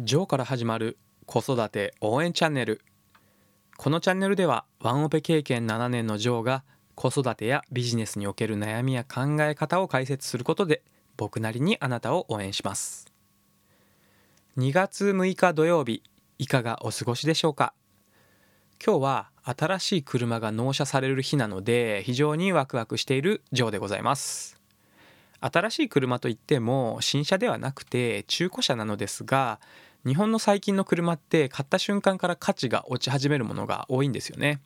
ジョーから始まる子育て応援チャンネル。このチャンネルではワンオペ経験7年のジョーが子育てやビジネスにおける悩みや考え方を解説することで僕なりにあなたを応援します。2月6日土曜日いかがお過ごしでしょうか？今日は新しい車が納車される日なので非常にワクワクしているジョーでございます。新しい車といっても新車ではなくて中古車なのですが日本の最近の車って買った瞬間から価値が落ち始めるものが多いんですよね。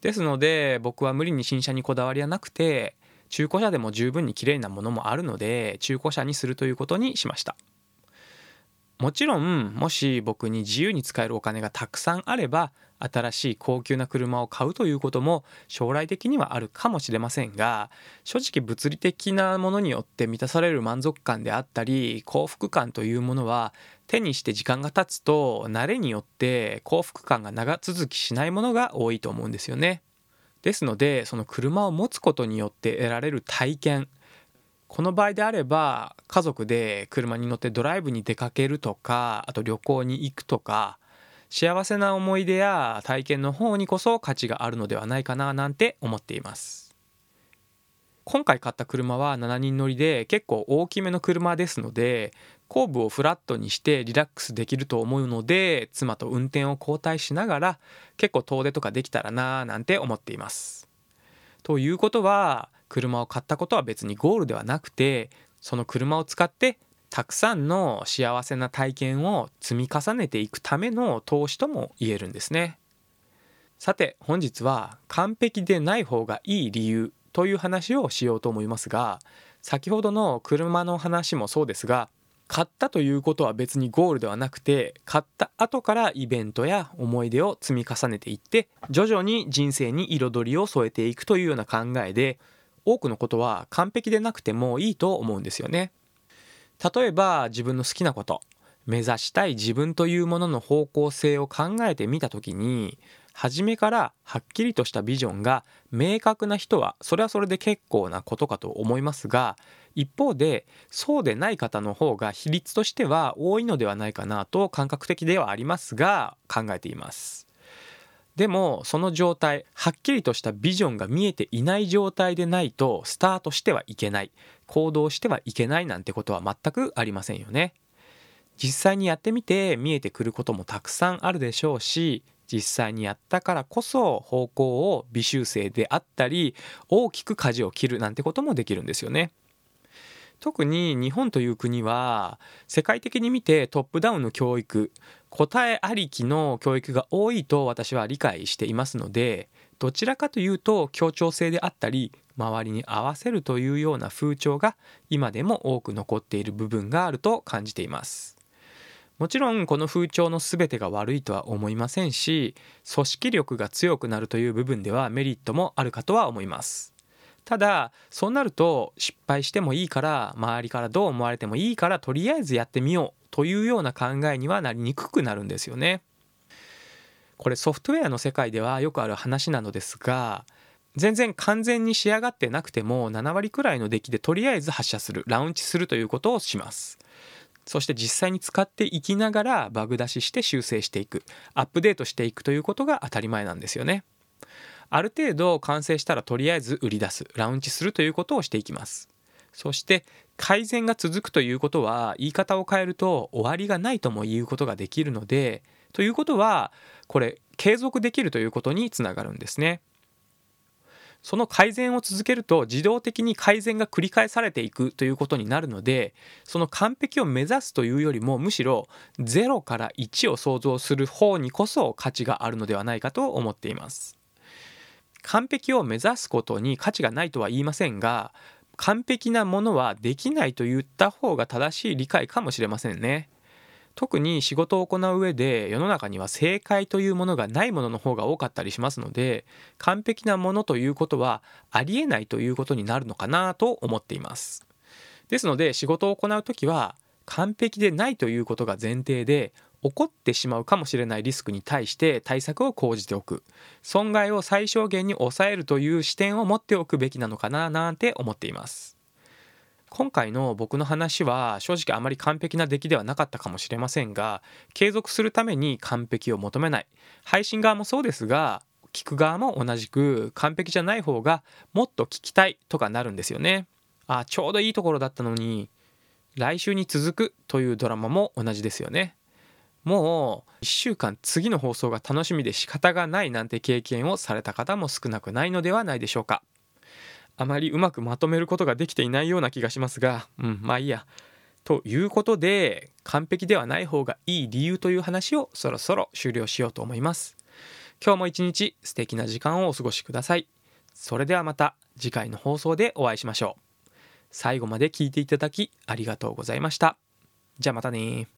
ですので僕は無理に新車にこだわりはなくて中古車でも十分に綺麗なものもあるので中古車にするということにしました。もちろんもし僕に自由に使えるお金がたくさんあれば新しい高級な車を買うということも将来的にはあるかもしれませんが正直物理的なものによって満たされる満足感であったり幸福感というものは手にして時間が経つと慣れによって幸福感が長続きしないものが多いと思うんですよね。ですのでその車を持つことによって得られる体験この場合であれば家族で車に乗ってドライブに出かけるとかあと旅行に行くとか幸せな思い出や体験の方にこそ価値があるのではないかななんて思っています。今回買った車は7人乗りで結構大きめの車ですので後部をフラットにしてリラックスできると思うので妻と運転を交代しながら結構遠出とかできたらなーなんて思っています。ということは車を買ったことは別にゴールではなくてその車を使ってたくさんの幸せな体験を積み重ねていくための投資とも言えるんですねさて本日は完璧でない方がいい理由という話をしようと思いますが先ほどの車の話もそうですが買ったということは別にゴールではなくて買った後からイベントや思い出を積み重ねていって徐々に人生に彩りを添えていくというような考えで多くのことは完璧でなくてもいいと思うんですよね。例えば自分の好きなこと目指したい自分というものの方向性を考えてみた時に初めからはっきりとしたビジョンが明確な人はそれはそれで結構なことかと思いますが一方でそうでない方の方が比率としては多いのではないかなと感覚的ではありますが考えています。でもその状態はっきりとしたビジョンが見えていない状態でないとスタートしてはいけない。行動してはいけないなんてことは全くありませんよね。実際にやってみて見えてくることもたくさんあるでしょうし実際にやったからこそ方向を微修正であったり大きく舵を切るなんてこともできるんですよね。特に日本という国は世界的に見てトップダウンの教育答えありきの教育が多いと私は理解していますのでどちらかというと協調性であったり周りに合わせるというような風潮が今でも多く残っている部分があると感じています。もちろんこの風潮の全てが悪いとは思いませんし組織力が強くなるという部分ではメリットもあるかとは思います。ただそうなると失敗してもいいから周りからどう思われてもいいからとりあえずやってみようというような考えにはなりにくくなるんですよね。これソフトウェアの世界ではよくある話なのですが全然完全に仕上がってなくても7割くらいの出来でとりあえず発射するラウンチするということをします。そして実際に使っていきながらバグ出しして修正していくアップデートしていくということが当たり前なんですよね。ある程度完成したらとりあえず売り出すラウンチするということをしていきます。そして改善が続くということは言い方を変えると終わりがないとも言うことができるのでということはこれ継続できるということにつながるんですね。その改善を続けると自動的に改善が繰り返されていくということになるのでその完璧を目指すというよりもむしろ0から1を想像する方にこそ価値があるのではないかと思っています。完璧を目指すことに価値がないとは言いませんが完璧なものはできないと言った方が正しい理解かもしれませんね。特に仕事を行う上で世の中には正解というものがないものの方が多かったりしますので完璧なものということはありえないということになるのかなと思っています。ですので仕事を行う時は完璧でないということが前提で起こってしまうかもしれないリスクに対して対策を講じておく。損害を最小限に抑えるという視点を持っておくべきなのかななんて思っています。今回の僕の話は正直あまり完璧な出来ではなかったかもしれませんが継続するために完璧を求めない。配信側もそうですが聞く側も同じく完璧じゃない方がもっと聞きたいとかなるんですよね。あちょうどいいところだったのに来週に続くというドラマも同じですよね。もう1週間次の放送が楽しみで仕方がないなんて経験をされた方も少なくないのではないでしょうか。あまりうまくまとめることができていないような気がしますがうんまあいいや。ということで完璧ではない方がいい理由という話をそろそろ終了しようと思います。今日も一日素敵な時間をお過ごしください。それではまた次回の放送でお会いしましょう。最後まで聞いていただきありがとうございました。じゃあまたね